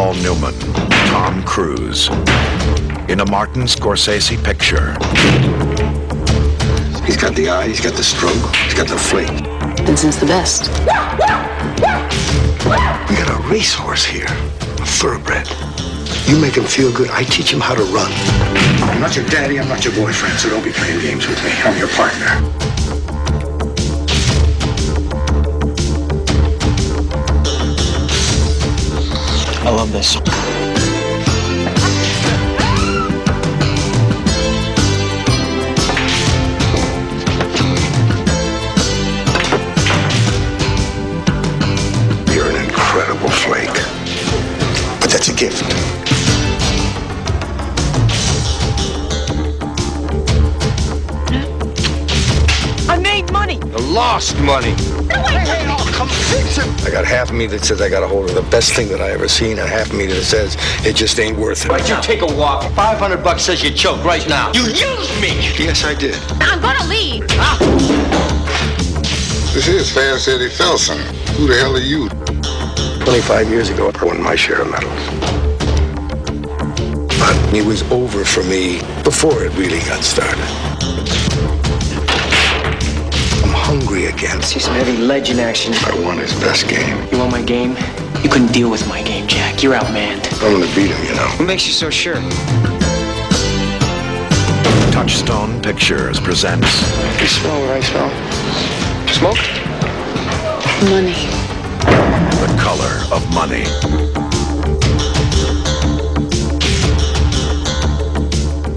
Paul Newman, Tom Cruise, in a Martin Scorsese picture. He's got the eye, he's got the stroke, he's got the fleet. Vincent's the best. We got a racehorse here, a thoroughbred. You make him feel good, I teach him how to run. I'm not your daddy, I'm not your boyfriend, so don't be playing games with me. I'm your partner. I love this. You're an incredible flake. But that's a gift. I made money. The lost money. Hey, hey, I'll come fix him. I got half of me that says I got a hold of the best thing that I ever seen, and half of me that says it just ain't worth it. Why'd you take a walk? 500 bucks says you choked right now. You used me! Yes, I did. I'm gonna leave. Ah. This is Fast Eddie Felson. Who the hell are you? 25 years ago, I won my share of medals. But it was over for me before it really got started. Hungry again. See some heavy legend action. I won his best game. You want my game? You couldn't deal with my game, Jack. You're outmanned. I'm gonna beat him, you know. What makes you so sure? Touchstone Pictures presents You smell what I smell? Smoke? Money. The Color of Money.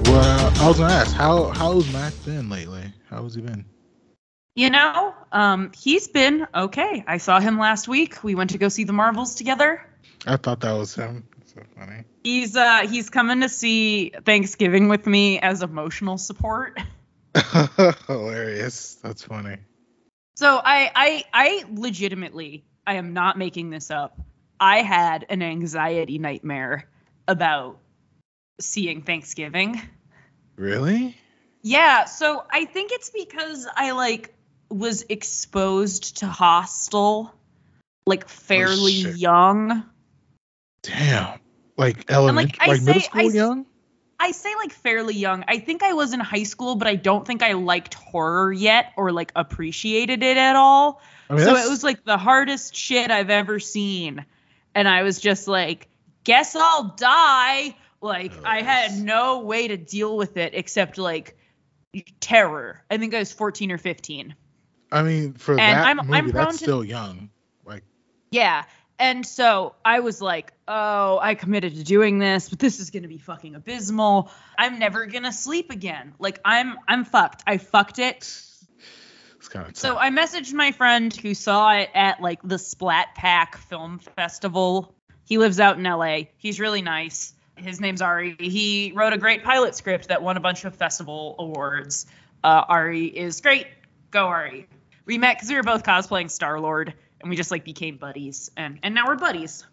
Well, I was gonna ask how how's Mac been lately? How has he been? You know, um, he's been okay. I saw him last week. We went to go see the Marvels together. I thought that was him. So funny. He's uh he's coming to see Thanksgiving with me as emotional support. Hilarious. That's funny. So I I I legitimately I am not making this up. I had an anxiety nightmare about seeing Thanksgiving. Really? Yeah, so I think it's because I like was exposed to Hostel like fairly oh, shit. young. Damn. Like elementary, I like, middle say- school I- young? I say like fairly young. I think I was in high school, but I don't think I liked horror yet or like appreciated it at all. I mean, so that's- it was like the hardest shit I've ever seen. And I was just like, guess I'll die. Like I had no way to deal with it except like terror. I think I was 14 or 15. I mean, for And that I'm- movie, I'm that's to- still young. Like, Yeah. And so I was like, oh, I committed to doing this, but this is going to be fucking abysmal. I'm never going to sleep again. Like I'm I'm fucked. I fucked it. it's kind of So I messaged my friend who saw it at like the Splat Pack Film Festival. He lives out in LA. He's really nice. His name's Ari. He wrote a great pilot script that won a bunch of festival awards. Uh, Ari is great. Go Ari. We met because we were both cosplaying Star Lord, and we just like became buddies, and and now we're buddies.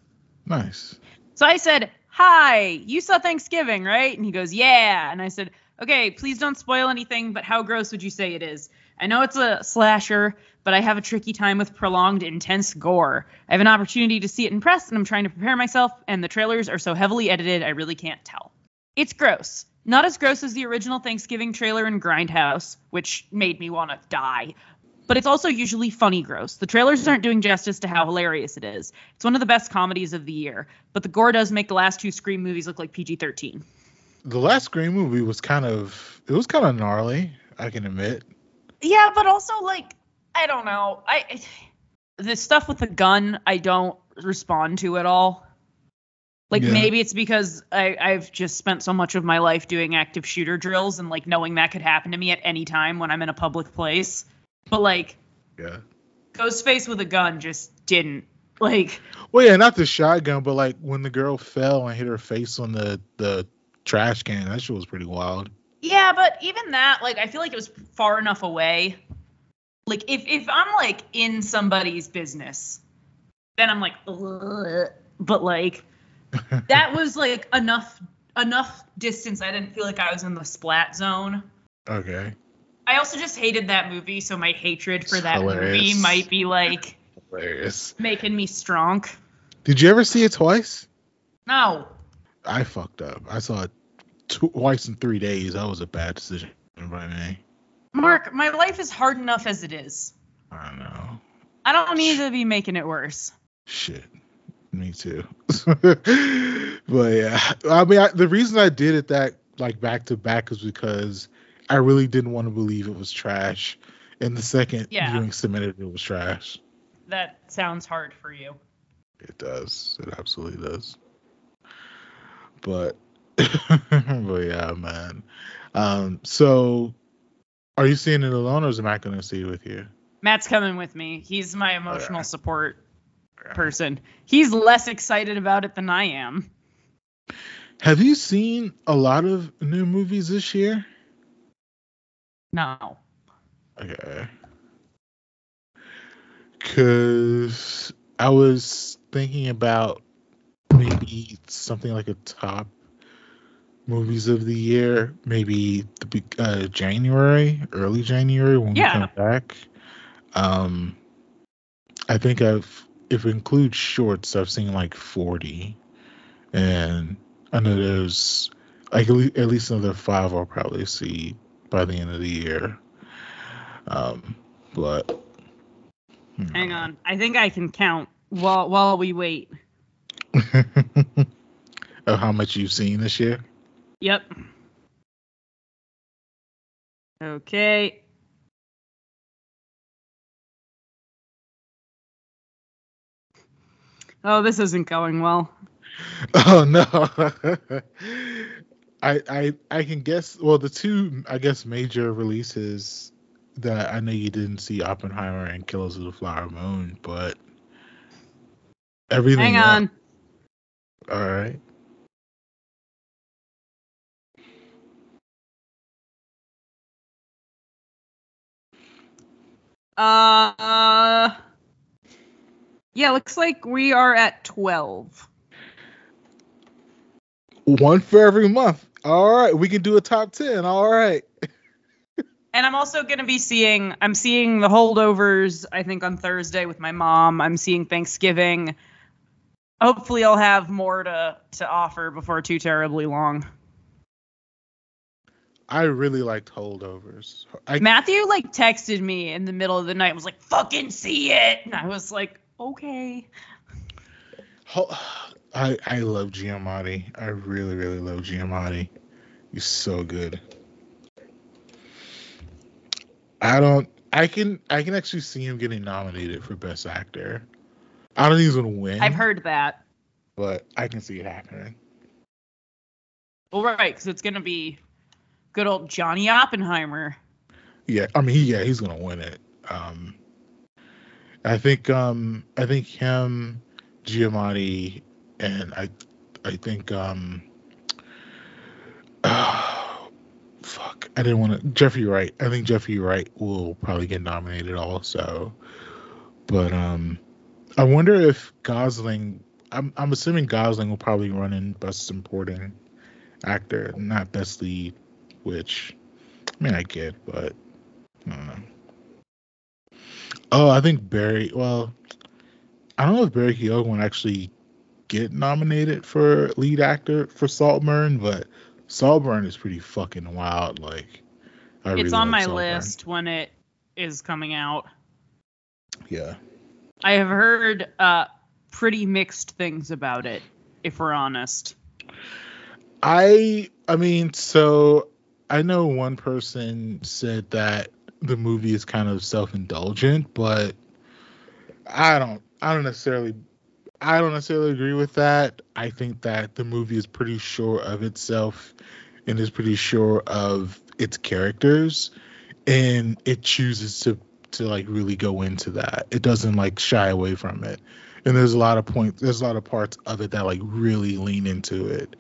nice. So I said, Hi, you saw Thanksgiving, right? And he goes, Yeah. And I said, Okay, please don't spoil anything, but how gross would you say it is? I know it's a slasher, but I have a tricky time with prolonged, intense gore. I have an opportunity to see it in press, and I'm trying to prepare myself, and the trailers are so heavily edited, I really can't tell. It's gross. Not as gross as the original Thanksgiving trailer in Grindhouse, which made me want to die. But it's also usually funny gross. The trailers aren't doing justice to how hilarious it is. It's one of the best comedies of the year, but the gore does make the last two Scream movies look like PG 13. The last Scream movie was kind of it was kind of gnarly. I can admit. Yeah, but also, like, I don't know. I The stuff with the gun, I don't respond to at all. Like Yeah. maybe it's because I, I've just spent so much of my life doing active shooter drills and like knowing that could happen to me at any time when I'm in a public place. But like Yeah. Ghostface with a gun just didn't. Like Well, yeah, not the shotgun, but like when the girl fell and hit her face on the the trash can, that shit was pretty wild. Yeah, but even that, like, I feel like it was far enough away. Like, if if I'm like in somebody's business, then I'm like, Ugh. but like, that was like enough enough distance. I didn't feel like I was in the splat zone. Okay. I also just hated that movie, so my hatred for It's that movie might be like Hilarious. making me strong. Did you ever see it twice? No. I fucked up. I saw it twice in three days. That was a bad decision by me. Marc, my life is hard enough as it is. I don't know. I don't need to be making it worse. Shit. Me too. but yeah, I mean, I, the reason I did it that like back to back is because I really didn't want to believe it was trash, and the second Yeah. viewing submitted it was trash. That sounds hard for you. It does. It absolutely does. But but yeah, man. Um, so are you seeing it alone or is Matt gonna see it with you? Matt's coming with me. He's my emotional Okay. support person. He's less excited about it than I am. Have you seen a lot of new movies this year? No. Okay. Cause I was thinking about maybe something like a top movies of the year, maybe the uh, January, early January when Yeah. we come back. Um, I think I've if it includes shorts, I've seen like forty, and I know there's like at least another five I'll probably see by the end of the year. Um, but. Hang on. I think I can count while while we wait. of how much you've seen this year. Yep. Okay. Oh, this isn't going well. Oh no. I I I can guess. Well, the two I guess major releases that I know you didn't see Oppenheimer and Killers of the Flower Moon, but everything. Hang else- on. All right. Uh Yeah, looks like we are at 12. One for every month. All right, we can do a top ten. All right. And I'm also going to be seeing I'm seeing the holdovers I think on Thursday with my mom. I'm seeing Thanksgiving. Hopefully I'll have more to to offer before too terribly long. I really liked holdovers. I Matthew like texted me in the middle of the night and was like, "Fucking see it." And I was like, "Okay." Ho- I I love Giamatti. I really really love Giamatti. He's so good. I don't. I can I can actually see him getting nominated for best actor. I don't think he's gonna win. I've heard that. but I can see it happening. Well, right, cuz it's going to be good old Johnny Oppenheimer. Yeah, I mean, he, yeah, he's gonna win it. Um, I think um I think him, Giamatti, and I I think um. fuck, I didn't want to. Jeffrey Wright. I think Jeffrey Wright will probably get nominated also. But um, I wonder if Gosling. I'm I'm assuming Gosling will probably run in best supporting actor, not best lead, which I mean I get, but I don't know. Oh, I think Barry. Well, I don't know if Barry Keoghan actually get nominated for lead actor for Saltburn, but Saltburn is pretty fucking wild. Like, I it's really on my Saltburn. list when it is coming out. Yeah. I have heard uh pretty mixed things about it, if we're honest. I I mean, so I know one person said that the movie is kind of self-indulgent, but I don't I don't necessarily I don't necessarily agree with that. I think that the movie is pretty sure of itself and is pretty sure of its characters and it chooses to to like really go into that. It doesn't like shy away from it. And there's a lot of points there's a lot of parts of it that like really lean into it.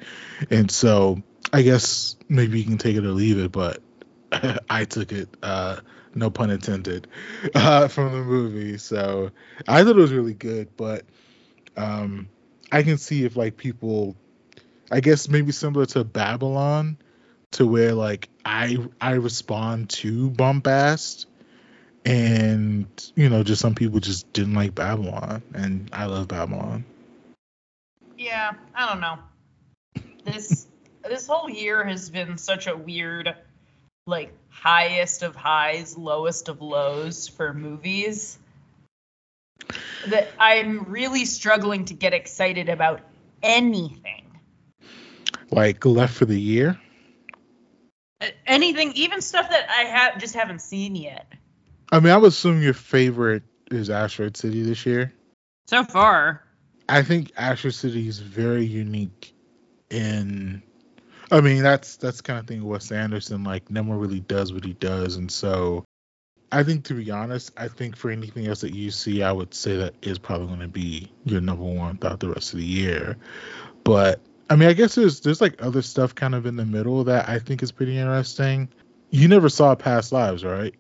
And so I guess maybe you can take it or leave it, but I took it, uh, no pun intended, uh, from the movie. So I thought it was really good, but um, I can see if like people, I guess maybe similar to Babylon, to where like I I respond to bombast, and you know just some people just didn't like Babylon, and I love Babylon. Yeah, I don't know. This this whole year has been such a weird, like highest of highs, lowest of lows for movies. That I'm really struggling to get excited about anything. Like left for the year. Anything, even stuff that I have just haven't seen yet. I mean, I would assume your favorite is Asteroid City this year. So far, I think Asteroid City is very unique in I mean that's that's kind of thing Wes Anderson like no one really does what he does and so I think to be honest, I think for anything else that you see, I would say that is probably going to be your number one throughout the rest of the year. But I mean, I guess there's there's like other stuff kind of in the middle that I think is pretty interesting. You never saw Past Lives, right?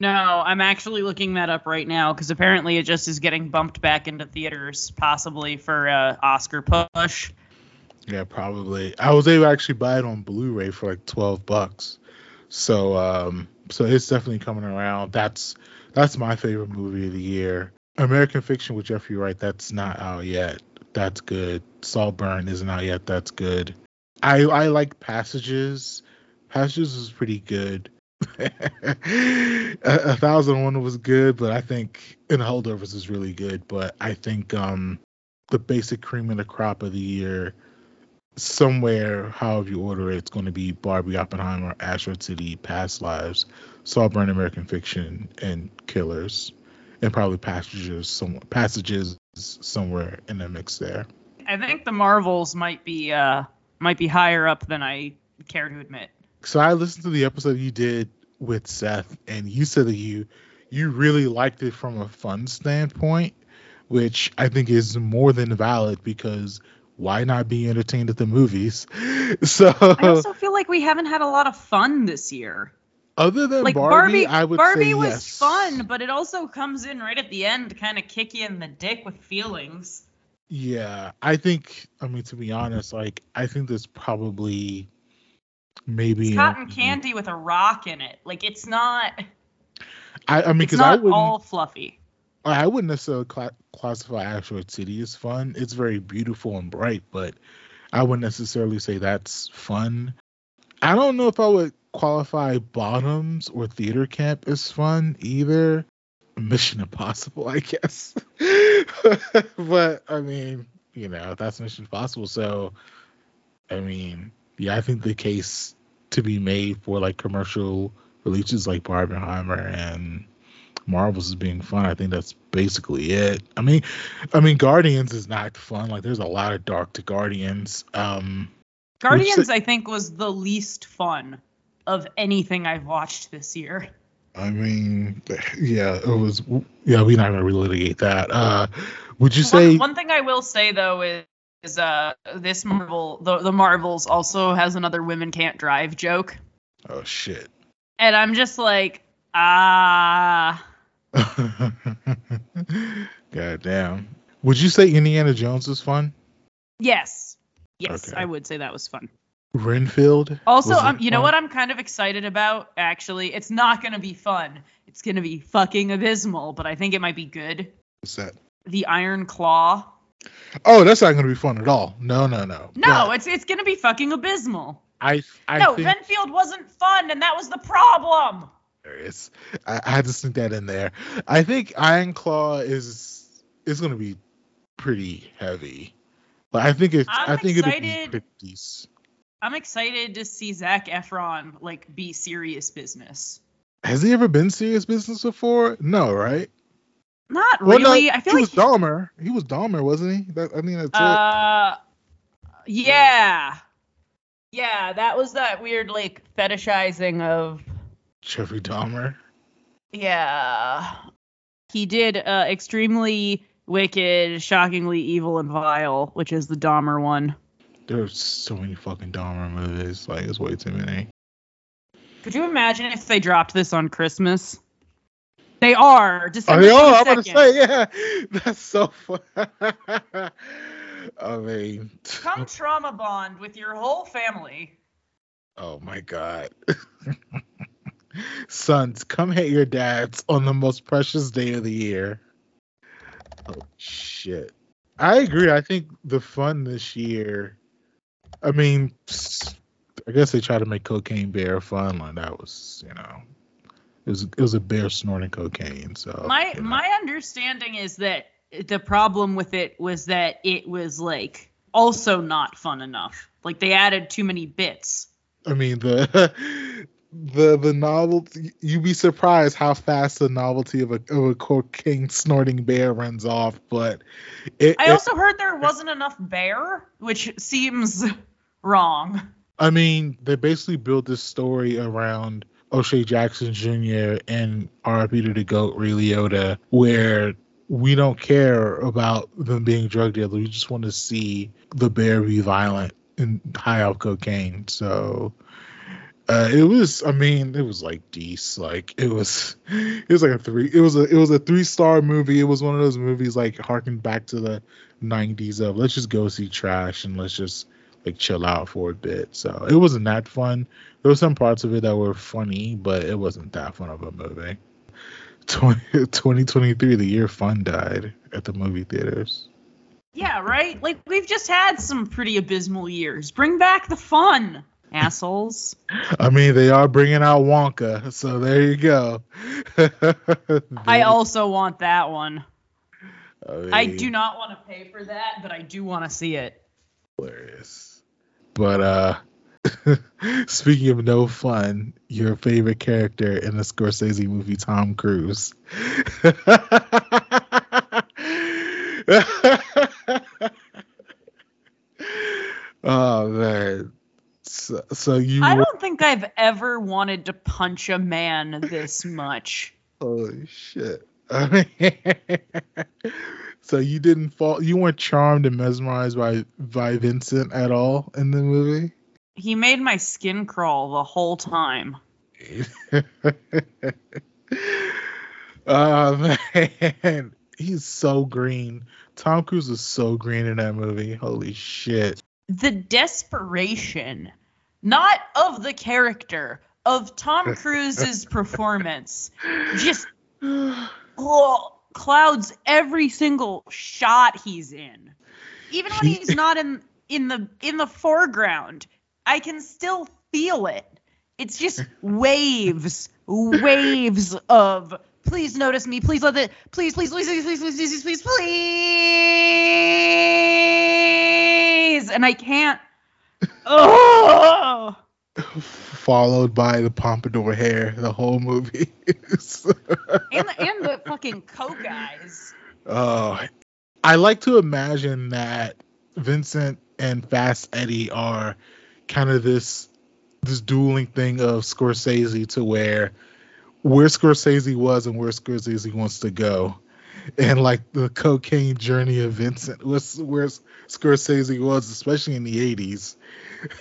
no, I'm actually looking that up right now because apparently it just is getting bumped back into theaters, possibly for uh, Oscar push. Yeah, probably. I was able to actually buy it on Blu-ray for like twelve bucks. So um so it's definitely coming around. That's that's my favorite movie of the year. American Fiction with Jeffrey Wright, that's not out yet. That's good. Saltburn isn't out yet. That's good. I I like Passages. Passages is pretty good. a, a thousand and one was good, but I think in Holdovers is really good. But I think um the basic cream of the crop of the year somewhere, however you order it, it's going to be Barbie, Oppenheimer, Asteroid City, Past Lives, Saltburn, American Fiction, and Killers, and probably Passages, some Passages somewhere in the mix there. I think the Marvels might be uh might be higher up than I care to admit. So I listened to the episode you did with Seth, and you said that you you really liked it from a fun standpoint, which I think is more than valid because why not be entertained at the movies? So I also feel like we haven't had a lot of fun this year. other than Like Barbie, Barbie, I would Barbie say was yes. fun, but it also comes in right at the end to kind of kick you in the dick with feelings. Yeah, I think. I mean, to be honest, like I think there's probably maybe It's cotton candy with a rock in it. Like it's not. I, I mean, because I wouldn't. all fluffy. I wouldn't necessarily cla classify Asteroid City as fun. It's very beautiful and bright, but I wouldn't necessarily say that's fun. I don't know if I would qualify Bottoms or Theater Camp as fun either. Mission Impossible, I guess. but I mean, you know, that's Mission Impossible. So, I mean, yeah, I think the case to be made for like commercial releases like Barbenheimer and Marvels is being fun. I think that's basically it. I mean, I mean, Guardians is not fun. Like, there's a lot of dark to Guardians. Um, Guardians, I think, was the least fun of anything I've watched this year. I mean, yeah, it was. Yeah, we're not gonna relitigate that. Uh, would you say? One, one thing I will say though is, is uh this Marvel the the Marvels also has another women can't drive joke, Oh shit. and I'm just like ah. God damn. Would you say Indiana Jones was fun? Yes. Yes, Okay. I would say that was fun. Renfield. Also, um, you know what I'm kind of excited about? Actually, it's not going to be fun. It's going to be fucking abysmal, but I think it might be good. What's that? The Iron Claw. Oh, that's not gonna be fun at all. No, no, no. No, But it's it's going to be fucking abysmal. I, I no, think Renfield wasn't fun, and that was the problem. Hilarious. I, I had to sneak that in there. I think Iron Claw is is gonna be pretty heavy. But I think it's I'm I think it'll be excited. pretty decent. I'm excited to see Zac Efron like be serious business. Has he ever been serious business before? No, right? Not Well, no, really. I feel he like was Dahmer. He was Dahmer, wasn't he? That, I mean, that's it. Uh, yeah, yeah. That was that weird like fetishizing of Jeffrey Dahmer. yeah. He did uh, extremely wicked, shockingly evil and vile, which is the Dahmer one. There's so many fucking Dahmer movies. Like, it's way too many. Could you imagine if they dropped this on Christmas? They are. Oh, December they are. I'm about to say, yeah. That's so fun. I mean, Come trauma bond with your whole family. oh my god. Sons, come hit your dads on the most precious day of the year. Oh shit. I agree. I think the fun this year. I mean, I guess they tried to make Cocaine Bear fun. Like that was, you know, it was it was a bear snorting cocaine. So My you know. my understanding is that the problem with it was that it was like also not fun enough. Like they added too many bits. I mean the the the novelty. You'd be surprised how fast the novelty of a of a cocaine snorting bear runs off. But it, I it- also heard there wasn't enough bear, which seems wrong. I mean, they basically built this story around O'Shea Jackson Jr. and RIP to the GOAT Ray Liotta, where we don't care about them being drug dealers. We just want to see the bear be violent and high off cocaine. So uh, it was, I mean, it was like Dees. Like it was, it was like a three. It was a, it was a three star movie. It was one of those movies like harking back to the '90s of let's just go see trash and let's just like chill out for a bit. So it wasn't that fun. There were some parts of it that were funny, but it wasn't that fun of a movie. 20, 2023, the year fun died at the movie theaters. Yeah, right? Like we've just had some pretty abysmal years. Bring back the fun, assholes. I mean, they are bringing out Wonka, so there you go. I also want that one. I mean, do not want to pay for that, but I do want to see it. hilarious. But uh speaking of no fun, your favorite character in the Scorsese movie, Tom Cruise. oh man. So, so you I don't think I've ever wanted to punch a man this much. holy shit. so you didn't fall you weren't charmed and mesmerized by by Vincent at all in the movie? He made my skin crawl the whole time. oh man, he's so green. Tom Cruise is so green in that movie. Holy shit. The desperation, not of the character, of Tom Cruise's performance, just oh, clouds every single shot he's in. Even when he's not in in the in the foreground, I can still feel it. It's just waves, waves of please notice me, please let it, please, please, please, please, please, please, please, please, please, and I can't. Oh, Followed by the pompadour hair the whole movie. and the, and the fucking coke eyes. Oh, I like to imagine that Vincent and Fast Eddie are kind of this this dueling thing of Scorsese to where where Scorsese was and where Scorsese wants to go. And like the cocaine journey of Vincent was where Scorsese was, especially in the 80s.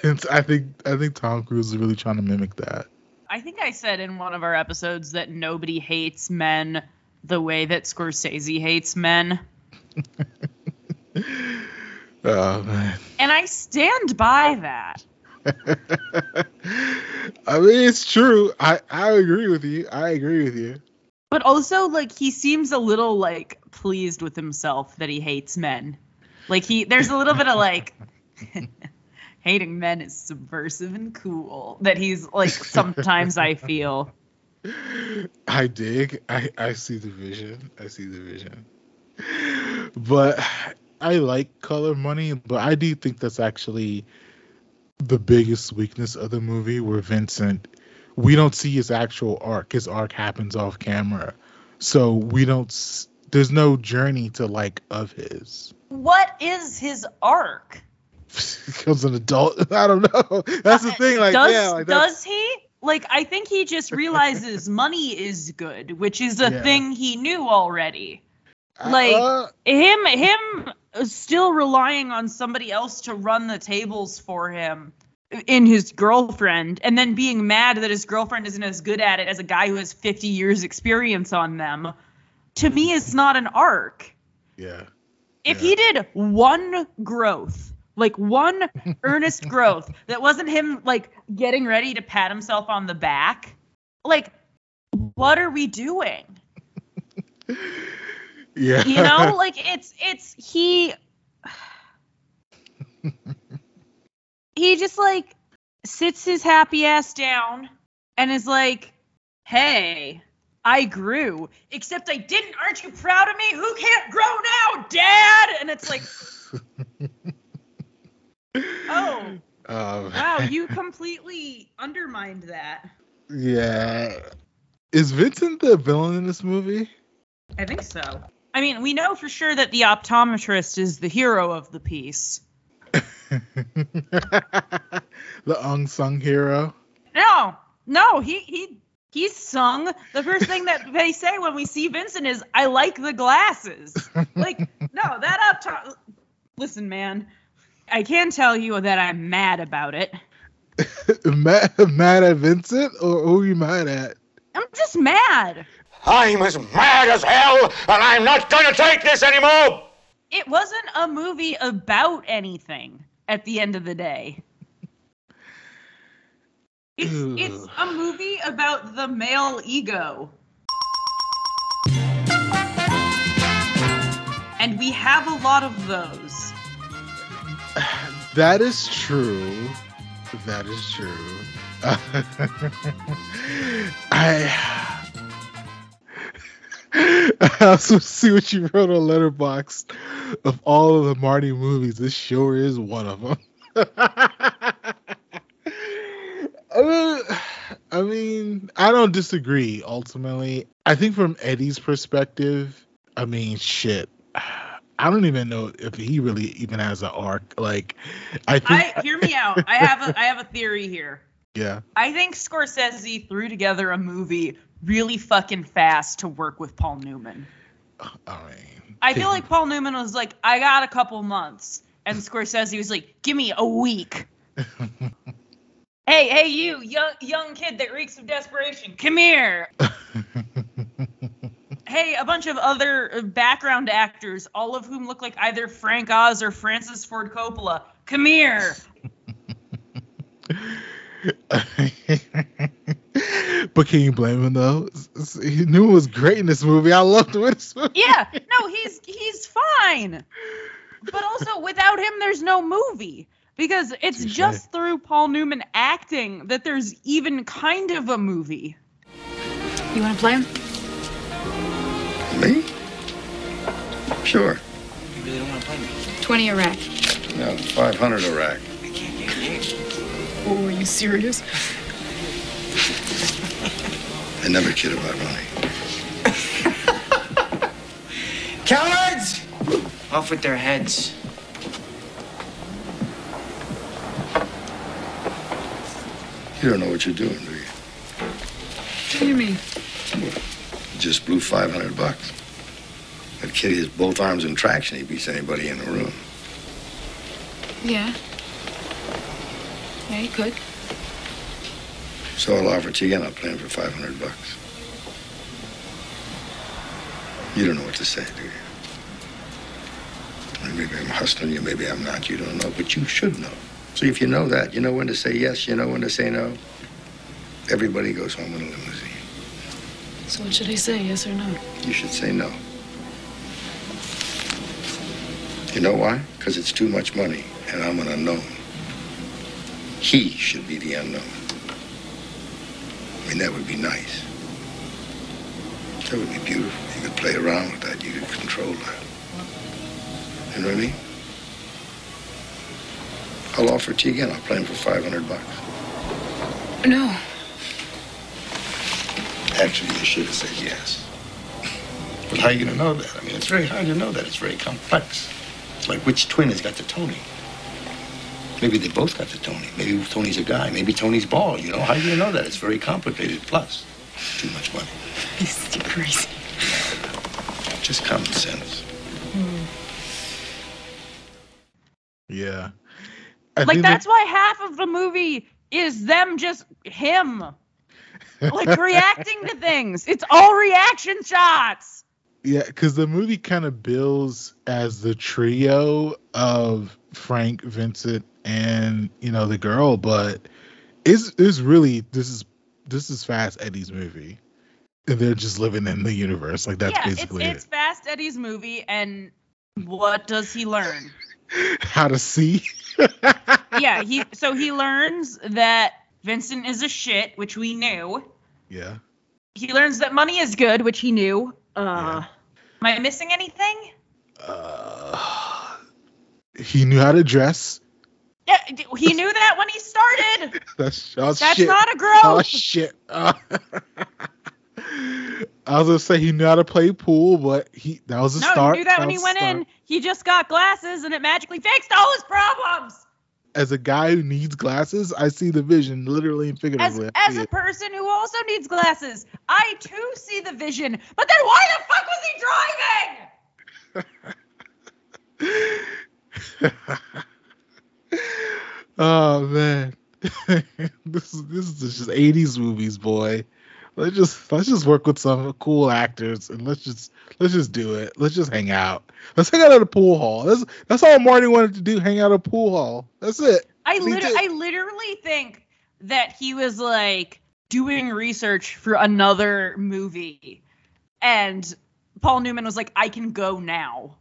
And I think I think Tom Cruise is really trying to mimic that. I think I said in one of our episodes that nobody hates men the way that Scorsese hates men. Oh man. And I stand by that. I mean, it's true. I I agree with you. I agree with you. But also, like, he seems a little, like, pleased with himself that he hates men. Like, he, there's a little bit of, like, hating men is subversive and cool that he's, like, sometimes I feel. I dig. I I see the vision. I see the vision. But I like color money, but I do think that's actually the biggest weakness of the movie where Vincent we don't see his actual arc. His arc happens off camera. So we don't there's no journey to like of his. What is his arc? Becomes an adult. I don't know. That's the uh, thing. Like, does, yeah, like does he? Like, I think he just realizes money is good, which is a Yeah. thing he knew already. Uh, like- uh, him him still relying on somebody else to run the tables for him in his girlfriend and then being mad that his girlfriend isn't as good at it as a guy who has 50 years experience on them to me mm-hmm. is not an arc yeah if he did one growth like one earnest growth that wasn't him like getting ready to pat himself on the back like what are we doing? Yeah. You know like it's it's he he just like sits his happy ass down and is like hey I grew, except I didn't. Aren't you proud of me? Who can't grow now, Dad?" And it's like, "Oh, Um, wow, you completely undermined that." yeah. Is Vincent the villain in this movie? I think so. I mean, we know for sure that the optometrist is the hero of the piece. the unsung hero. No, no, he he he's sung. The first thing that they say when we see Vincent is, "I like the glasses." Like, no, that up top. Listen, man, I can tell you that I'm mad about it. mad, mad at Vincent, or who are you mad at? I'm just mad. I'm as mad as hell, and I'm not gonna take this anymore! It wasn't a movie about anything at the end of the day. It's it's a movie about the male ego. And we have a lot of those. That is true. That is true. I. I also see what you wrote on Letterboxd. Of all of the Marty movies, this sure is one of them. I mean- I mean, I don't disagree. Ultimately, I think from Eddie's perspective, I mean, shit. I don't even know if he really even has an arc. Like, I think, I hear me out. I have a I have a theory here. yeah, I think Scorsese threw together a movie really fucking fast to work with Paul Newman. I mean, I feel like Paul Newman was like, I got a couple months. And Scorsese was like, give me a week. hey, hey, you, young, young kid that reeks of desperation, come here. hey, a bunch of other uh, background actors, all of whom look like either Frank Oz or Francis Ford Coppola, come here. but can you blame him though? He knew it was great in this movie. I loved it in this movie. Yeah, no, he's he's fine. But also, without him, there's no movie because it's Touche. just through Paul Newman acting that there's even kind of a movie. You want to play him? Me? Sure. 20 a rack. No, 500 a rack. Oh, are you serious? I never kid about money. Cowards! Off with their heads. You don't know what you're doing, do you? What do you mean? You just blew 500 bucks. That kid has both arms in traction. He beats anybody in the room. Yeah. Yeah, you could. So I'll offer it to you again. I'll play him for 500 bucks. You don't know what to say, do you? Maybe I'm hustling you, maybe I'm not. You don't know, but you should know. See, if you know that, you know when to say yes, you know when to say no. Everybody goes home in a limousine. So what should I say, yes or no? You should say no. You know why? Because it's too much money, and I'm an unknown. He should be the unknown. I mean, that would be nice. That would be beautiful. You could play around with that. You could control that. You know what I mean? I'll offer it to you again. I'll play him for 500 bucks. No. Actually, you should have said yes. But how are you going to know that? I mean, it's very hard to know that. It's very complex. It's like which twin has got the Tony? Maybe they both got the Tony. Maybe Tony's a guy. Maybe Tony's bald. You know, how are you going to know that? It's very complicated. Plus, too much money. You're crazy. Just common sense. Yeah. I like that's that- why half of the movie is them just him like reacting to things. It's all reaction shots. Yeah, because the movie kind of bills as the trio of Frank, Vincent, and you know the girl, but it's it's really this is this is Fast Eddie's movie, and they're just living in the universe. Like that's yeah, it's basically it's it. Fast Eddie's movie, and what does he learn? how to see. yeah, he so he learns that Vincent is a shit, which we knew. Yeah. He learns that money is good, which he knew. Uh, Am I missing anything? Uh, he knew how to dress. Yeah, he knew that when he started. That's, oh, That's shit. not a growth. Oh shit. Uh, I was gonna say he knew how to play pool, but he that was a no, start. he knew that when he went start. in. He just got glasses, and it magically fixed all his problems. As a guy who needs glasses, I see the vision literally and figuratively. I as a person who also needs glasses, I too see the vision. But then why the fuck was he driving? oh man, this is this is just '80s movies, boy. Let's just let's just work with some cool actors and let's just let's just do it. Let's just hang out. Let's hang out at a pool hall. That's that's all Marty wanted to do. Hang out at a pool hall. That's it. I Me liter- too. I literally think that he was like doing research for another movie, and Paul Newman was like, "I can go now,"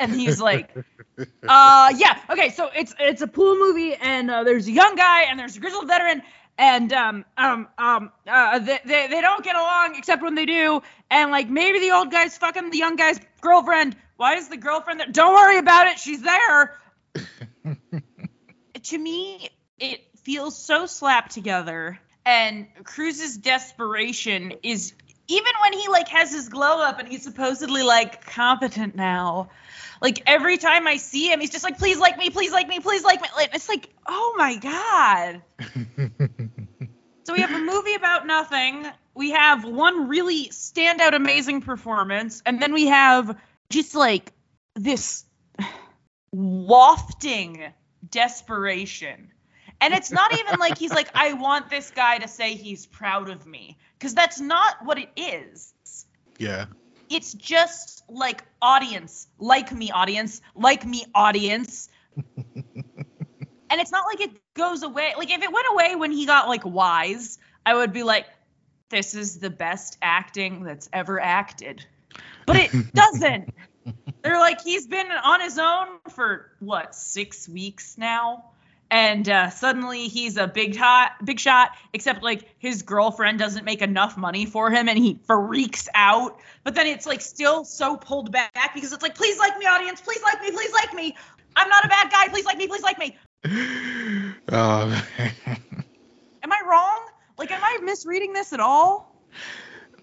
and he's like, "Uh, yeah, okay, so it's it's a pool movie, and uh, there's a young guy, and there's a grizzled veteran." And um um um uh they, they they don't get along except when they do and like maybe the old guy's fucking the young guy's girlfriend. Why is the girlfriend there? Don't worry about it. She's there to me, it feels so slapped together. And Cruise's desperation is even when he like has his glow up and he's supposedly like competent now. Like every time I see him, he's just like, please like me, please like me, please like me. It's like, oh my god. So we have a movie about nothing. We have one really standout amazing performance, and then we have just like this wafting desperation. And it's not even like he's like, I want this guy to say he's proud of me. Because that's not what it is. yeah. It's just like audience, like me, audience, like me, audience. And it's not like it goes away. Like if it went away when he got like wise, I would be like, this is the best acting that's ever acted. But it doesn't. They're like he's been on his own for what six weeks now, and uh, suddenly he's a big hot, big shot. Except like his girlfriend doesn't make enough money for him, and he freaks out. But then it's like still so pulled back because it's like, please like me, audience, please like me, please like me. I'm not a bad guy. Please like me, please like me. Oh, man. Am I wrong? Like, am I misreading this at all?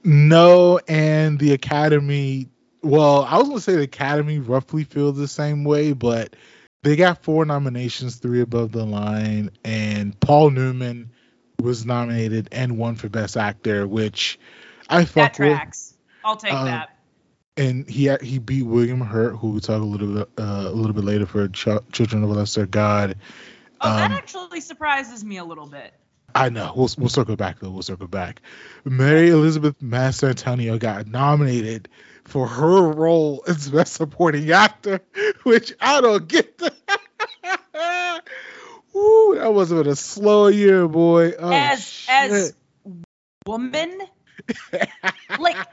No, and the Academy. Well, I was gonna say the Academy roughly feels the same way, but they got four nominations, three above the line, and Paul Newman was nominated and won for Best Actor, which I That fuck with. tracks. I'll take Uh, that. And he he beat William Hurt, who we'll talk a little bit uh, a little bit later for Ch- Children of a Lesser God. Oh, that um, actually surprises me a little bit. I know. We'll we'll circle back though. We'll circle back. Mary Elizabeth Mastrantonio got nominated for her role as Best Supporting Actor, which I don't get. That. Ooh, that was a slow year, boy. Oh, as as woman like I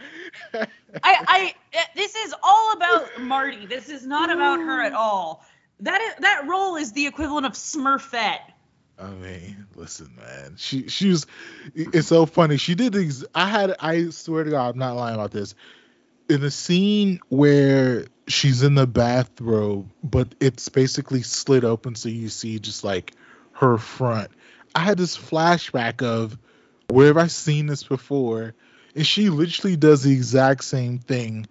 I uh, this is all about Marty. This is not about her at all. That is, that role is the equivalent of Smurfette. I mean, listen, man. She she was. It's so funny. She did. Ex- I had. I swear to God, I'm not lying about this. In the scene where she's in the bathrobe, but it's basically slit open, so you see just like her front. I had this flashback of where have I seen this before? And she literally does the exact same thing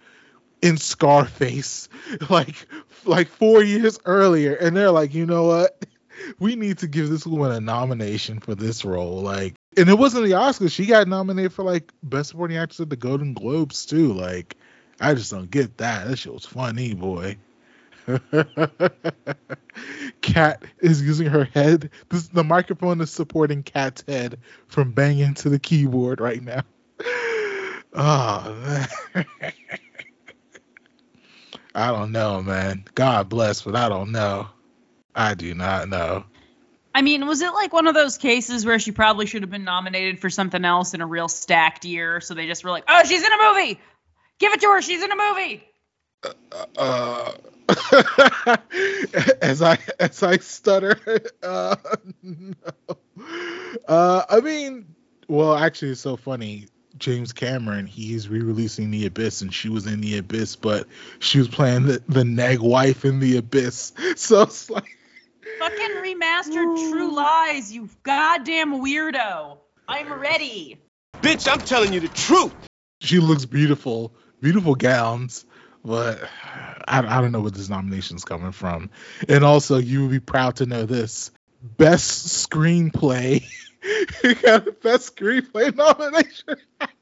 in Scarface, like like four years earlier. And they're like, you know what? we need to give this woman a nomination for this role. Like, and it wasn't the Oscars. She got nominated for like Best Supporting Actress at the Golden Globes too. Like, I just don't get that. That shit was funny, boy. Kat is using her head. This the microphone is supporting Kat's head from banging to the keyboard right now. Oh man. I don't know, man. God bless, but I don't know. I do not know. I mean, was it like one of those cases where she probably should have been nominated for something else in a real stacked year? So they just were like, "Oh, she's in a movie. Give it to her. She's in a movie." Uh, uh, uh as I as I stutter. Uh, no. uh, I mean, well, actually, it's so funny. James Cameron, he's re-releasing The Abyss, and she was in The Abyss, but she was playing the, the neg wife in The Abyss. So it's like, Fucking remastered True Lies, you goddamn weirdo. I'm ready. Bitch, I'm telling you the truth. she looks beautiful, beautiful gowns, but I, I don't know where this nomination's coming from. And also, you would be proud to know this: best screenplay. you got a best screenplay nomination.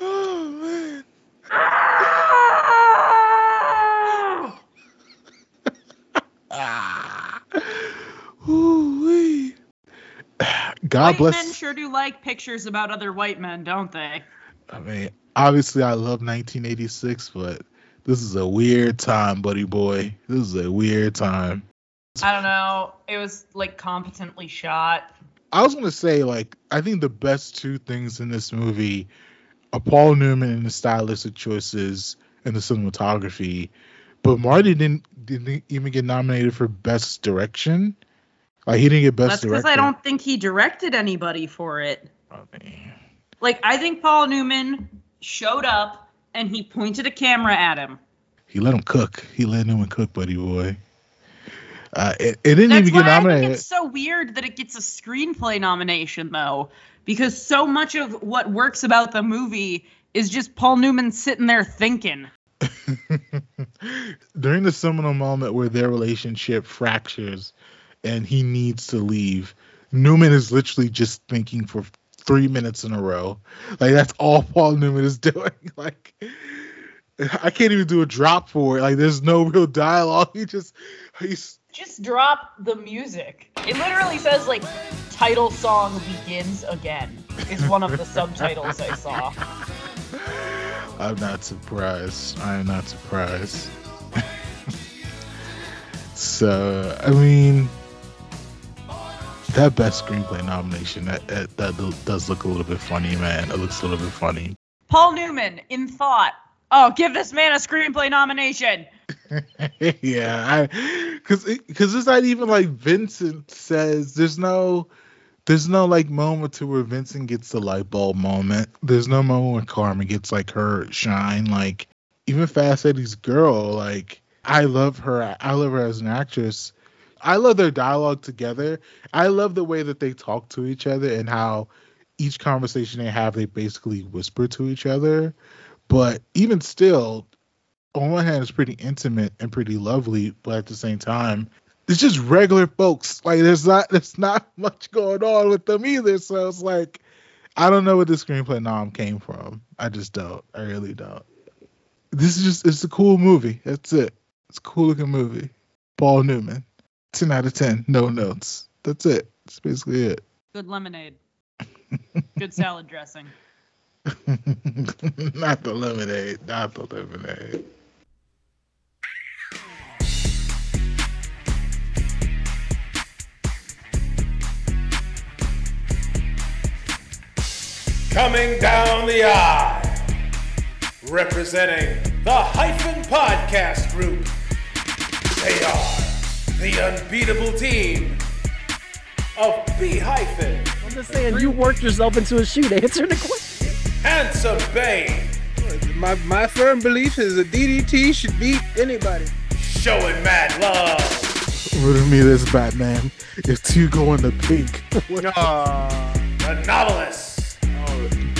oh man. Ah. Ooh-wee. God white bless. men sure do like pictures about other white men, don't they? I mean, obviously, I love 1986, but this is a weird time, buddy boy. This is a weird time. I don't know. It was like competently shot. I was gonna say, like, I think the best two things in this movie are Paul Newman and the stylistic choices and the cinematography, but Marty didn't didn't even get nominated for best direction. Like, he didn't get best That's because. I don't think he directed anybody for it. I Like I think Paul Newman showed up and he pointed a camera at him. he let him cook. He let Newman cook, buddy boy. Uh, it, it didn't That's even get why I think it's so weird that it gets a screenplay nomination though, because so much of what works about the movie is just Paul Newman sitting there thinking. during the seminal moment where their relationship fractures and he needs to leave, Newman is literally just thinking for three minutes in a row. Like that's all Paul Newman is doing. Like I can't even do a drop for it. Like there's no real dialogue. He just he's Just drop the music. It literally says like title song begins again. Is one of the subtitles I saw. I'm not surprised. I'm not surprised. so I mean that best screenplay nomination that, that that does look a little bit funny, man. It looks a little bit funny. Paul Newman in thought. Oh, give this man a screenplay nomination. yeah, I because because it's not even like Vincent says. There's no there's no like moment to where Vincent gets the light bulb moment. There's no moment when Carmen gets like her shine. Like even Fast Eddie's girl. Like I love her. I love her as an actress. I love their dialogue together. I love the way that they talk to each other and how each conversation they have, they basically whisper to each other. But even still, on one hand, it's pretty intimate and pretty lovely, but at the same time, it's just regular folks. Like there's not there's not much going on with them either. So it's like I don't know where the screenplay nom came from. I just don't. I really don't. This is just it's a cool movie. That's it. It's a cool looking movie. Paul Newman. Ten out of ten. No notes. That's it. That's basically it. Good lemonade. Good salad dressing. not the lemonade. Not the lemonade. Coming down the aisle, representing the Hyphen Podcast Group, they are the unbeatable team of B Hyphen. I'm just saying, you worked yourself into a shoot. Answer the question. Handsome Bane. My, my firm belief is that DDT should beat anybody. Showing mad love. What do me this Batman? If two go in the pink. The novelist.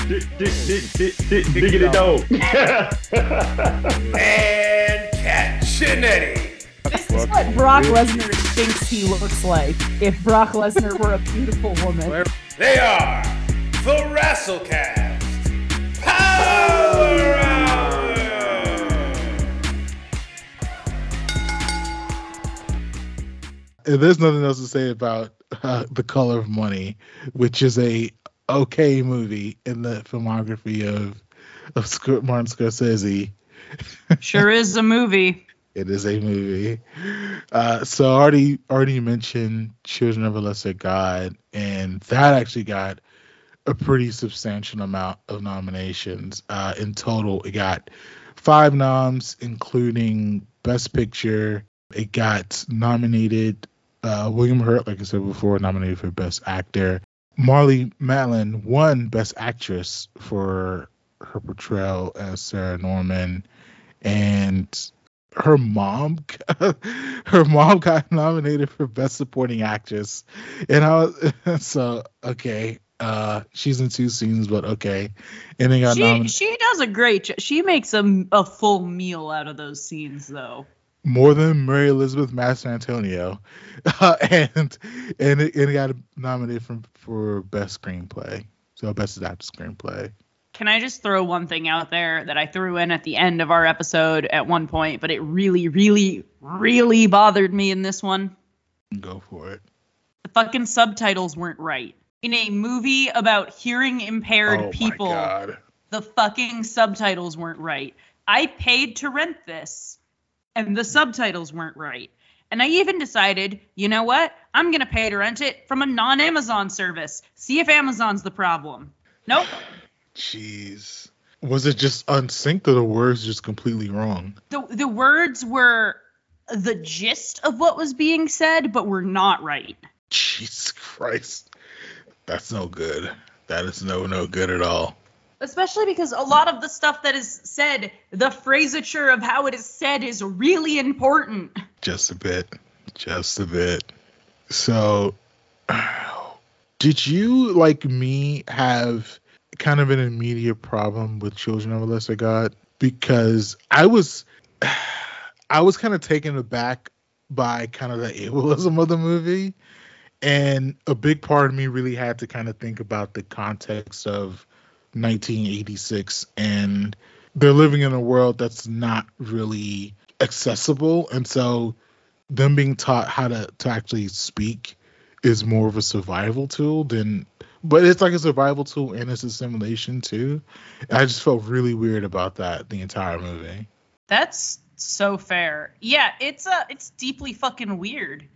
Diggity dog. and Kat Chinetti. This is what Brock Lesnar thinks he looks like if Brock Lesnar were a beautiful woman. They are the Wrestlecast Power Hour. There's nothing else to say about uh, the color of money, which is a okay movie in the filmography of of Sc- Martin Scorsese. Sure is a movie. It is a movie. Uh, so already already mentioned Children of a Lesser God, and that actually got a pretty substantial amount of nominations. Uh, in total, it got five noms, including Best Picture. It got nominated. Uh, William Hurt, like I said before, nominated for Best Actor. Marlee Matlin won Best Actress for her portrayal as Sarah Norman, and her mom, her mom got nominated for Best Supporting Actress, and I was so okay. Uh, she's in two scenes, but okay. And then got She nominated she does a great job. She makes a, a full meal out of those scenes though. more than Mary Elizabeth Mastrantonio, uh, and and it, and it got nominated for for Best Screenplay, so Best Adapted Screenplay. Can I just throw one thing out there that I threw in at the end of our episode at one point, but it really, really, really bothered me in this one? Go for it. The fucking subtitles weren't right. In a movie about hearing impaired Oh my people, God. the fucking subtitles weren't right. I paid to rent this, and the subtitles weren't right. And I even decided, you know what? I'm going to pay to rent it from a non Amazon service. See if Amazon's the problem. Nope. Jeez. Was it just unsynced or the words just completely wrong? the the words were the gist of what was being said, but were not right. Jesus Christ. That's no good. That is no no good at all. Especially because a lot of the stuff that is said, the phrasature of how it is said is really important. Just a bit. Just a bit. So did you like me have kind of an immediate problem with Children of a Lesser God? Because I was I was kind of taken aback by kind of the ableism of the movie. And a big part of me really had to kind of think about the context of 1986 and they're living in a world that's not really accessible and so them being taught how to, to actually speak is more of a survival tool than but it's like a survival tool and it's assimilation too i just felt really weird about that the entire movie That's so fair. Yeah, it's a it's deeply fucking weird.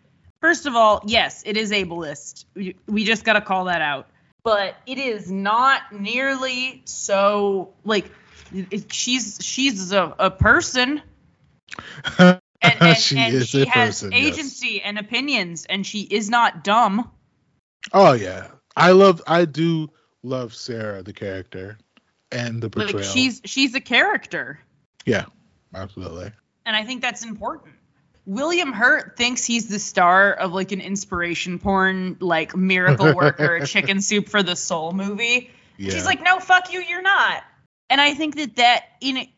First of all, yes, it is ableist. We, we just got to call that out. But it is not nearly so like it, she's she's a, a person and, and, she and is she a has person yes. agency and opinions and she is not dumb. oh yeah i love i do love sarah the character and the portrayal Like she's she's a character. yeah absolutely and I think that's important. William Hurt thinks he's the star of like an inspiration porn, like Miracle Worker, Chicken Soup for the Soul movie. Yeah. She's like, no, fuck you, you're not. And I think that that in it,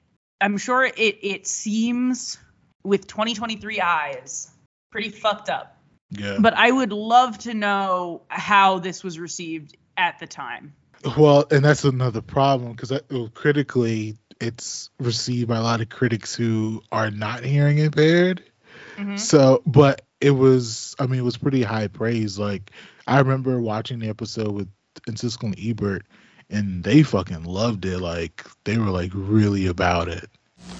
I'm sure it it seems with 2023 eyes pretty fucked up. Yeah But I would love to know how this was received at the time. Well, and that's another problem because critically, it's received by a lot of critics who are not hearing impaired. Mhm. So, but it was, I mean, it was pretty high praise. Like, I remember watching the episode with and Siskel and Ebert, and they fucking loved it. Like, they were like really about it.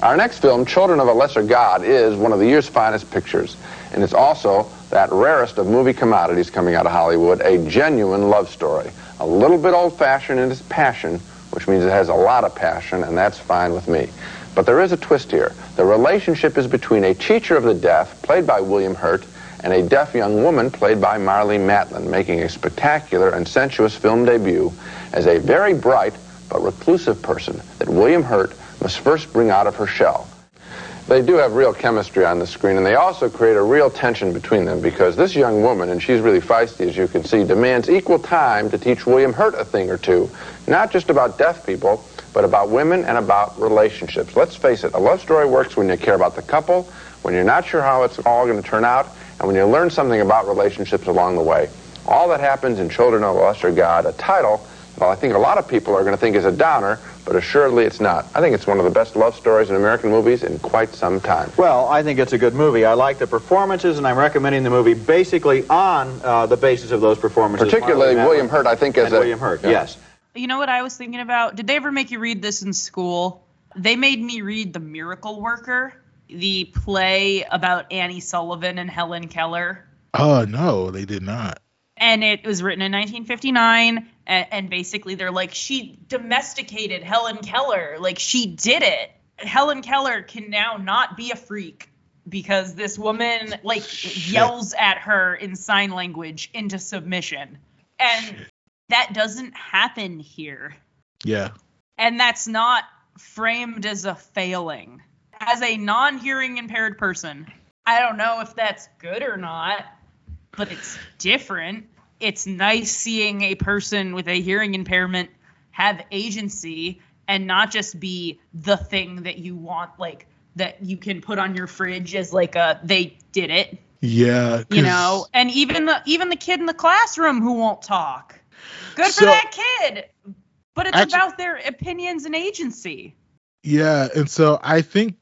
Our next film, Children of a Lesser God, is one of the year's finest pictures. And it's also that rarest of movie commodities coming out of Hollywood, a genuine love story. A little bit old-fashioned in its passion, which means it has a lot of passion, and that's fine with me. But there is a twist here. The relationship is between a teacher of the deaf, played by William Hurt, and a deaf young woman played by Marlee Matlin, making a spectacular and sensuous film debut as a very bright but reclusive person that William Hurt must first bring out of her shell. They do have real chemistry on the screen, and they also create a real tension between them because this young woman, and she's really feisty as you can see, demands equal time to teach William Hurt a thing or two, not just about deaf people, but about women and about relationships. Let's face it, a love story works when you care about the couple, when you're not sure how it's all going to turn out, and when you learn something about relationships along the way. All that happens in Children of a Lesser God, a title, well, I think a lot of people are going to think is a downer, but assuredly it's not. I think it's one of the best love stories in American movies in quite some time. Well, I think it's a good movie. I like the performances, and I'm recommending the movie basically on uh, the basis of those performances. Particularly Marlee William Matlin Hurt, I think, as and a- William Hurt. Yeah. Yes. You know what I was thinking about? Did they ever make you read this in school? They made me read The Miracle Worker, the play about Annie Sullivan and Helen Keller. Oh no, they did not. And it was written in 1959. And, and basically, they're like, she domesticated Helen Keller. Like, she did it. Helen Keller can now not be a freak because this woman like yells at her in sign language into submission. And that doesn't happen here. Yeah. And that's not framed as a failing. As a non hearing impaired person, I don't know if that's good or not, but it's different. It's nice seeing a person with a hearing impairment have agency and not just be the thing that you want, like that you can put on your fridge as like a they did it, Yeah. You know. And even the even the kid in the classroom who won't talk, good for So- that kid. But it's Actu- about their opinions and agency. Yeah, and so I think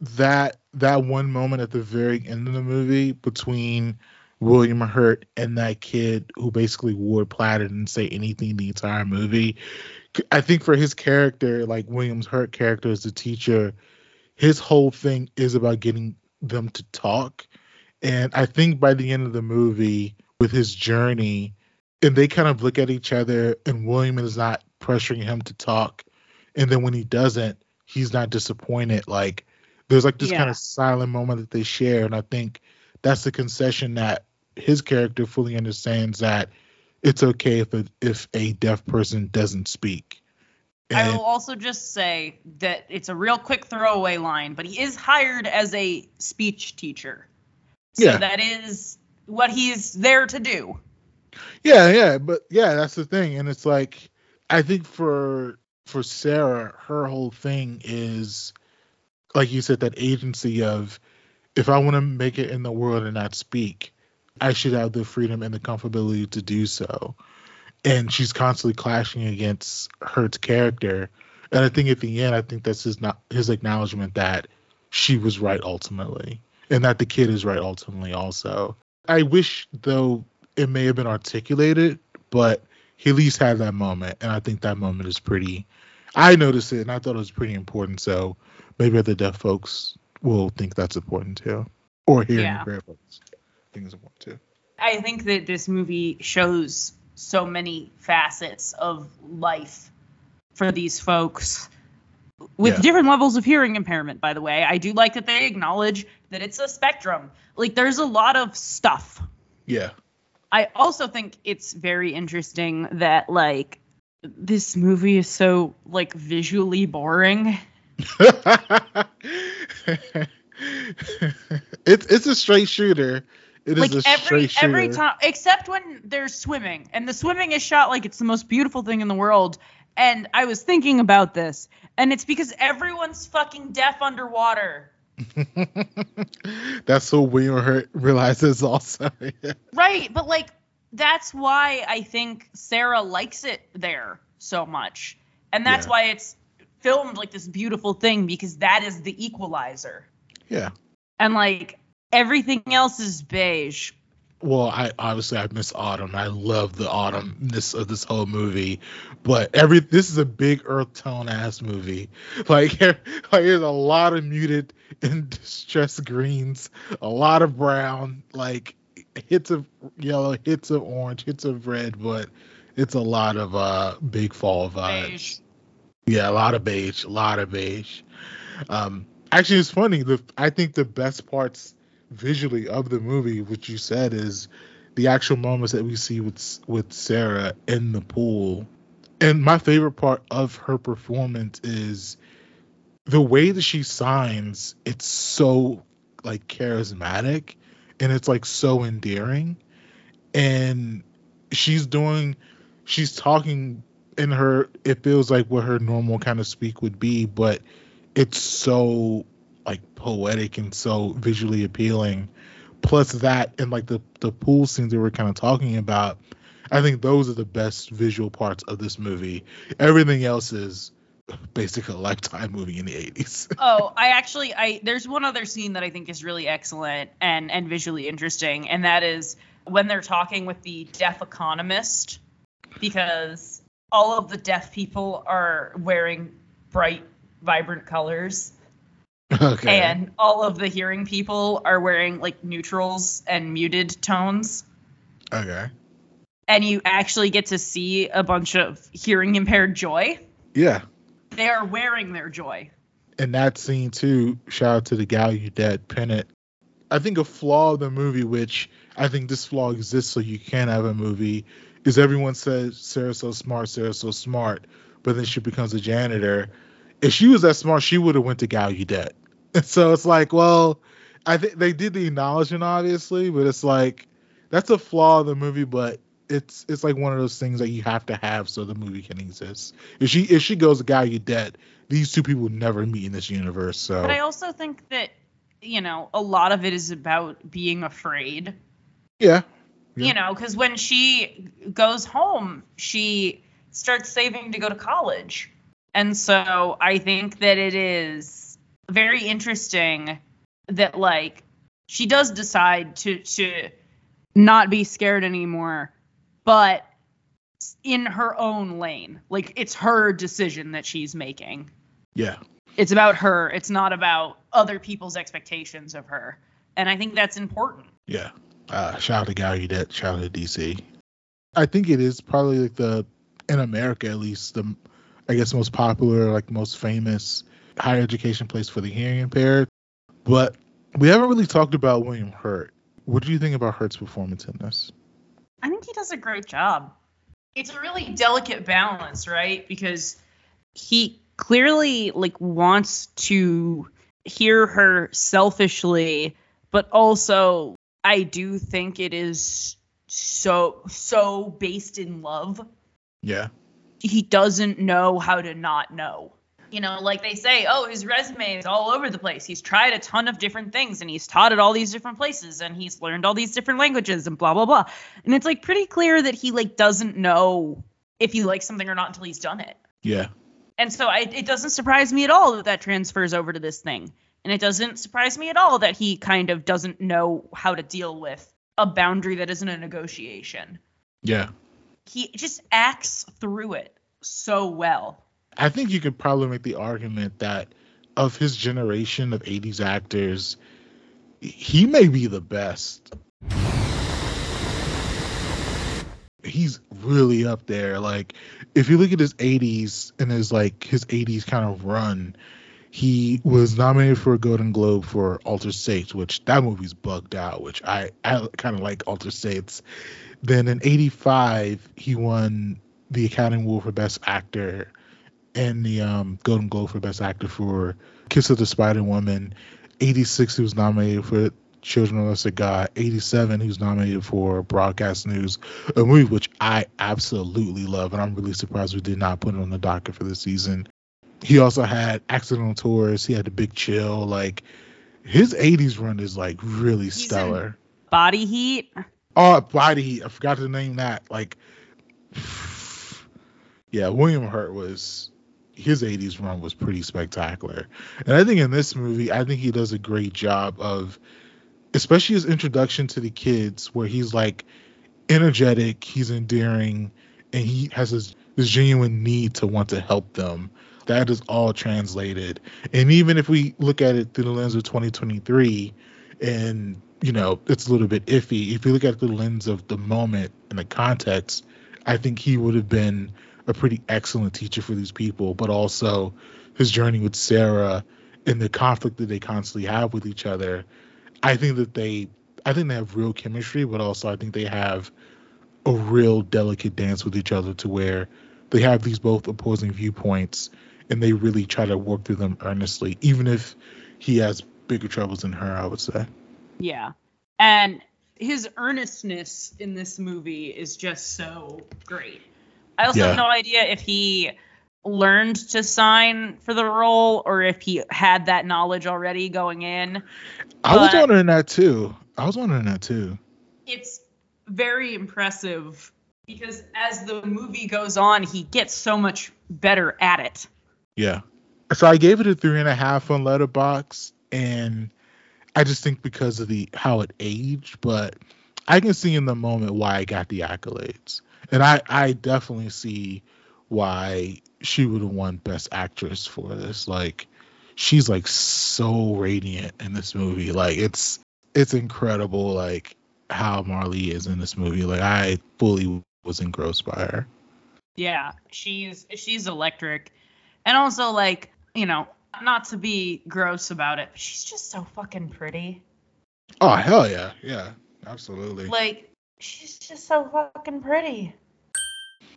that that one moment at the very end of the movie between William Hurt and that kid who basically wore plaid and didn't say anything the entire movie, I think for his character, like William's Hurt character as a teacher, his whole thing is about getting them to talk. And I think by the end of the movie, with his journey, and they kind of look at each other, and William is not pressuring him to talk. And then when he doesn't, he's not disappointed. Like there's like this kind of silent moment that they share. And I think that's the concession that his character fully understands that it's okay if a, if a deaf person doesn't speak. I will also just say that it's a real quick throwaway line, but he is hired as a speech teacher. So Yeah. that is what he's there to do. Yeah, yeah, but yeah, that's the thing, and it's like I think for for Sarah, her whole thing is like you said that agency of if I want to make it in the world and not speak, I should have the freedom and the comfortability to do so. And she's constantly clashing against Hurt's character, and I think at the end, I think that's his not his acknowledgement that she was right ultimately, and that the kid is right ultimately also. I wish though it may have been articulated, but he at least had that moment, and I think that moment is pretty. I noticed it, and I thought it was pretty important. So maybe other deaf folks will think that's important too, or hearing Yeah. impaired folks think it's important too. I think that this movie shows so many facets of life for these folks with Yeah. different levels of hearing impairment, by the way. I do like that they acknowledge that it's a spectrum. Like, there's a lot of stuff. Yeah. I also think it's very interesting that, like, this movie is so, like, visually boring. it's it's a straight shooter. It is like a every every time except when they're swimming and the swimming is shot like it's the most beautiful thing in the world and i was thinking about this and it's because everyone's fucking deaf underwater That's what William Hurt realizes also. right but like that's why i think sarah likes it there so much and that's Yeah. why it's filmed like this beautiful thing because that is the equalizer yeah. and like everything else is beige Well, I obviously I miss autumn. I love the autumnness of this whole movie, but every this is a big earth tone ass movie. Like, like there's a lot of muted and distressed greens, a lot of brown, like hits of yellow, hits of orange, hits of red, but it's a lot of uh big fall vibes. beige Yeah, a lot of beige, a lot of beige. Um, actually, it's funny. The I think the best parts visually of the movie, which you said, is the actual moments that we see with with Sarah in the pool. And my favorite part of her performance is the way that she signs. It's so like charismatic, and it's like so endearing. And she's doing, she's talking in her it feels like what her normal kind of speak would be but it's so like poetic and so visually appealing. Plus that and like the the pool scenes that we're kind of talking about i think those are the best visual parts of this movie. Everything else is basically a lifetime movie in the 80s oh, I actually I there's one other scene that I think is really excellent and and visually interesting, and that is when they're talking with the deaf economist, because all of the deaf people are wearing bright, vibrant colors, okay and all of the hearing people are wearing like neutrals and muted tones. okay And you actually get to see a bunch of hearing impaired joy. yeah They are wearing their joy. in that scene too, shout out to the Gallaudet Pennant. I think a flaw of the movie, which I think this flaw exists so you can have a movie, is everyone says Sarah's so smart, Sarah's so smart, but then she becomes a janitor. If she was that smart, she would have went to Gallaudet. And so it's like, well, I think they did the acknowledgement obviously, but it's like that's a flaw of the movie, but it's it's like one of those things that you have to have so the movie can exist. If she if she goes to Gallaudet, these two people never meet in this universe. So But I also think that you know a lot of it is about being afraid. yeah, You know, because when she goes home, she starts saving to go to college, and so I think that it is very interesting that like she does decide to to not be scared anymore, but in her own lane. Like it's her decision that she's making. yeah, It's about her. It's not about other people's expectations of her. And I think that's important. yeah. Uh, shout out to Gallaudet, shout out to DC. I think it is probably like the in America at least the I guess most popular, like most famous higher education place for the hearing impaired. But we haven't really talked about William Hurt. What do you think about Hurt's performance in this? I think he does a great job. It's a really delicate balance, right? Because he clearly like wants to hear her selfishly, but also I do think it is so so based in love. Yeah. He doesn't know how to not know. You know, like they say, oh, his resume is all over the place. He's tried a ton of different things and he's taught at all these different places and he's learned all these different languages and blah blah blah. And it's like pretty clear that he like doesn't know if he likes something or not until he's done it. Yeah. And so I, it doesn't surprise me at all that that transfers over to this thing. And it doesn't surprise me at all that he kind of doesn't know how to deal with a boundary that isn't a negotiation. Yeah. He just acts through it so well. I think you could probably make the argument that of his generation of 80s actors, he may be the best. He's really up there. Like, if you look at his 80s and his like his 80s kind of run, he was nominated for a Golden Globe for Altered States, which that movie's bugged out, which I, I kind of like Altered States. Then in 85, he won the Academy Award for Best Actor and the um, Golden Globe for Best Actor for Kiss of the Spider Woman. 86, he was nominated for Children of the Lesser God. 87, he was nominated for Broadcast News, a movie which I absolutely love, and I'm really surprised we did not put it on the docket for this season. He also had Accidental Tours. He had The Big Chill. Like his 80s run is like really stellar. Body heat. Oh, Body Heat. I forgot to name that. Like, yeah, William Hurt was his 80s run was pretty spectacular. And I think in this movie, I think he does a great job of, especially his introduction to the kids, where he's like energetic, he's endearing, and he has this, this genuine need to want to help them. That is all translated. And even if we look at it through the lens of 2023, and you know, it's a little bit iffy. If you look at the lens of the moment and the context, I think he would have been a pretty excellent teacher for these people, but also his journey with Sarah and the conflict that they constantly have with each other. I think that they I think they have real chemistry, but also I think they have a real delicate dance with each other to where they have these both opposing viewpoints and they really try to work through them earnestly, even if he has bigger troubles than her, I would say. Yeah. And his earnestness in this movie is just so great. I also Yeah. have no idea if he learned to sign for the role or if he had that knowledge already going in. I was But- wondering that too. I was wondering that too. It's very impressive because as the movie goes on, he gets so much better at it. Yeah. So I gave it a three and a half on Letterboxd, and I just think because of the how it aged, but I can see in the moment why I got the accolades, and I I definitely see why she would have won Best Actress for this. Like, she's like so radiant in this movie. Like, it's it's incredible. Like how Marlee is in this movie. Like, I fully was engrossed by her. Yeah, she's she's electric. And also like, you know, Not to be gross about it, but she's just so fucking pretty. Oh hell yeah, yeah, absolutely. Like, she's just so fucking pretty.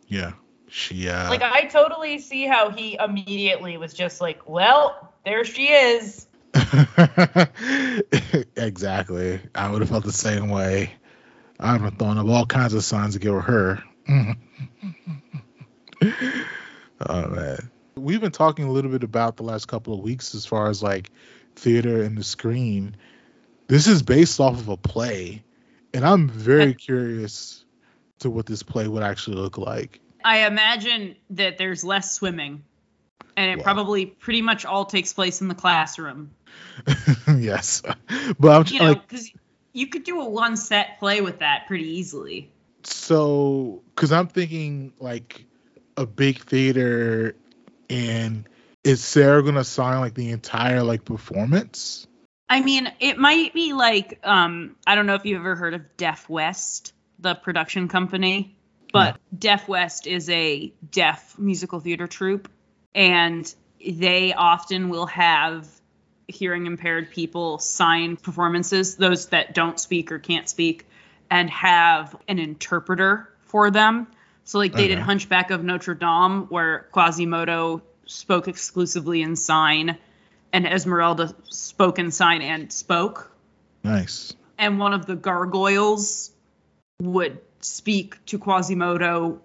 Yeah, she. uh Like, I totally see how he immediately was just like, well, there she is. exactly. I would have felt the same way. I would have thrown up all kinds of signs to give her. oh man. We've been talking a little bit about the last couple of weeks as far as like theater and the screen. This is based off of a play, and I'm very curious to what this play would actually look like. I imagine that there's less swimming, and it probably pretty much all takes place in the classroom. yes, but I'm You know, like because you could do a one set play with that pretty easily. so because I'm thinking like a big theater, and is Sarah gonna sign like the entire like performance? I mean, it might be like um, I don't know if you've ever heard of Deaf West, the production company, but Deaf West is a deaf musical theater troupe, and they often will have hearing impaired people sign performances, those that don't speak or can't speak, and have an interpreter for them. So, like they did Hunchback of Notre Dame, where Quasimodo spoke exclusively in sign, and Esmeralda spoke in sign and spoke. Nice. And one of the gargoyles would speak to Quasimodo,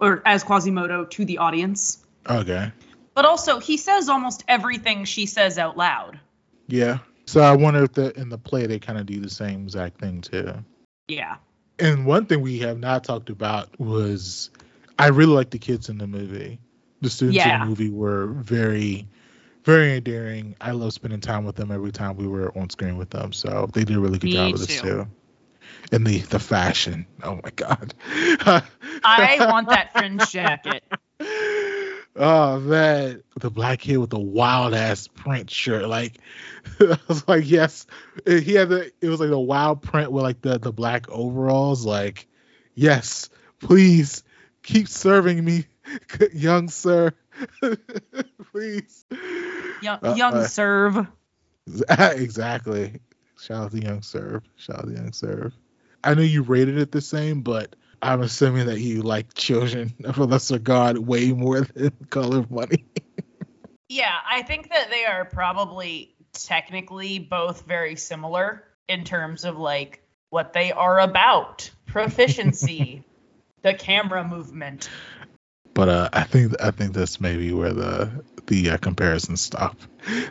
or as Quasimodo to the audience. Okay. But also, he says almost everything she says out loud. Yeah. So I wonder if the in the play they kind of do the same exact thing too. Yeah. And one thing we have not talked about was I really like the kids in the movie. The students in the movie were very, very endearing. I love spending time with them every time we were on screen with them. So they did a really good Me job with this too. too. And the the fashion. Oh my god. I want that fringe jacket. Oh man, the black kid with the wild ass print shirt. Like I was like, yes. He had the it was like the wild print with like the the black overalls. Like, yes, please keep serving me, young sir. please. Young, Uh, young uh, serve. exactly. Shout out to Young Serve. Shout out to Young Serve. I know you rated it the same, but I'm assuming that you like Children of a Lesser God way more than Color Money. Yeah, I think that they are probably technically both very similar in terms of like what they are about proficiency, the camera movement. But uh, I think I think that's maybe where the the uh, comparisons stop.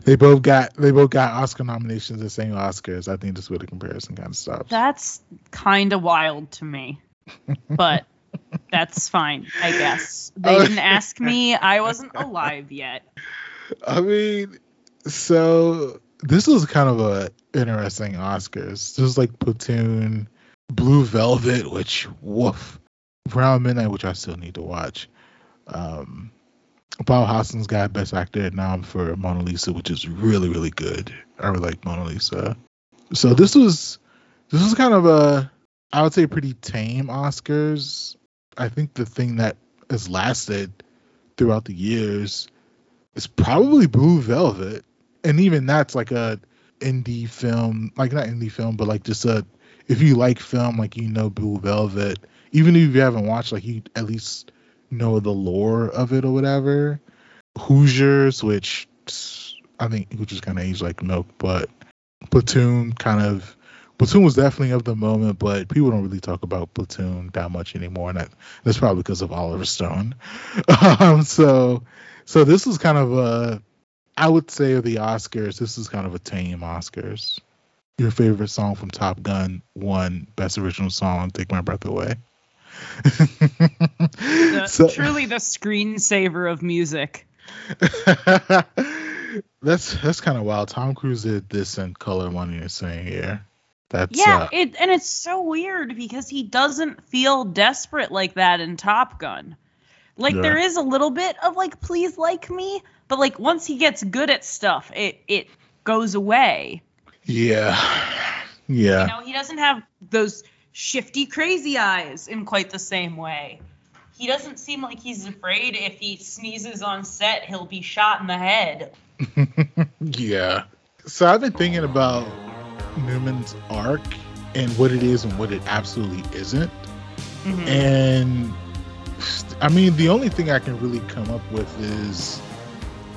They both got they both got Oscar nominations, the same Oscars. I think that's where the comparison kind of stops. That's kind of wild to me, but that's fine, I guess. They didn't ask me. I wasn't alive yet. I mean, so this was kind of a interesting Oscars. This was like Platoon, Blue Velvet, which woof, Brown Midnight, which I still need to watch. Um, Paul Hoskins got Best Actor nom for Mona Lisa, which is really really good. I really like Mona Lisa. So this was this was kind of a I would say pretty tame Oscars. I think the thing that has lasted throughout the years is probably Blue Velvet, and even that's like a indie film, like not indie film, but like just a if you like film, like you know Blue Velvet. Even if you haven't watched, like you at least know the lore of it or whatever. Hoosiers, which I think Hoosiers kind of aged like milk, but Platoon kind of Platoon was definitely of the moment, but people don't really talk about Platoon that much anymore, and that, that's probably because of Oliver Stone. um, so, so this was kind of a, I would say of the Oscars, this is kind of a tame Oscars. Your favorite song from Top Gun won Best Original Song, "Take My Breath Away." The, So- truly the screensaver of music. that's that's kind of wild. Tom Cruise did this in Color Money the same year. That's Yeah, uh, it and it's so weird because he doesn't feel desperate like that in Top Gun. Like Yeah. there is a little bit of like please like me, but like once he gets good at stuff, it it goes away. yeah, yeah. You know, he doesn't have those shifty crazy eyes in quite the same way. He doesn't seem like he's afraid if he sneezes on set, he'll be shot in the head. yeah. So I've been thinking about Newman's arc and what it is and what it absolutely isn't. Mhm. And I mean, the only thing I can really come up with is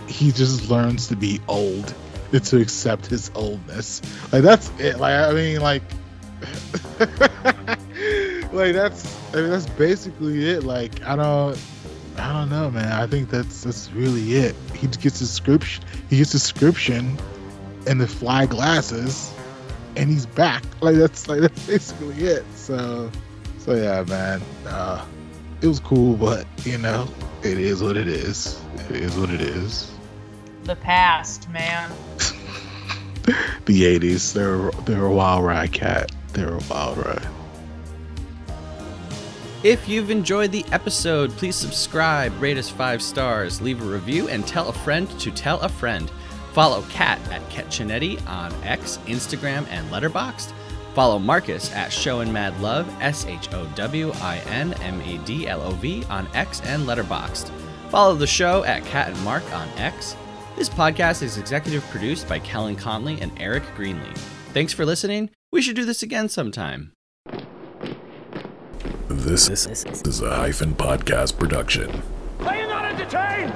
he just learns to be old and to accept his oldness. Like that's it. Like I mean, like, like that's I mean that's basically it. Like I don't. I don't know, man. I think that's that's really it. He gets description. He gets description, and the fly glasses, and he's back. Like that's like that's basically it. So, so yeah, man. Uh, it was cool, but you know, it is what it is. It is what it is. The past, man. The '80s. They're they're a wild ride, Kat. They're a wild ride. If you've enjoyed the episode, please subscribe, rate us five stars, leave a review, and tell a friend to tell a friend. Follow Kat at Ketchinetti on X, Instagram, and Letterboxd. Follow Marcus at Show and Mad Love, S H O W I N M A D L O V on X and Letterboxd. Follow the show at Kat and Marc on X. This podcast is executive produced by Kellen Conley and Eric Greenlee. Thanks for listening. We should do this again sometime. This is a hyphen podcast production. Are you not entertained?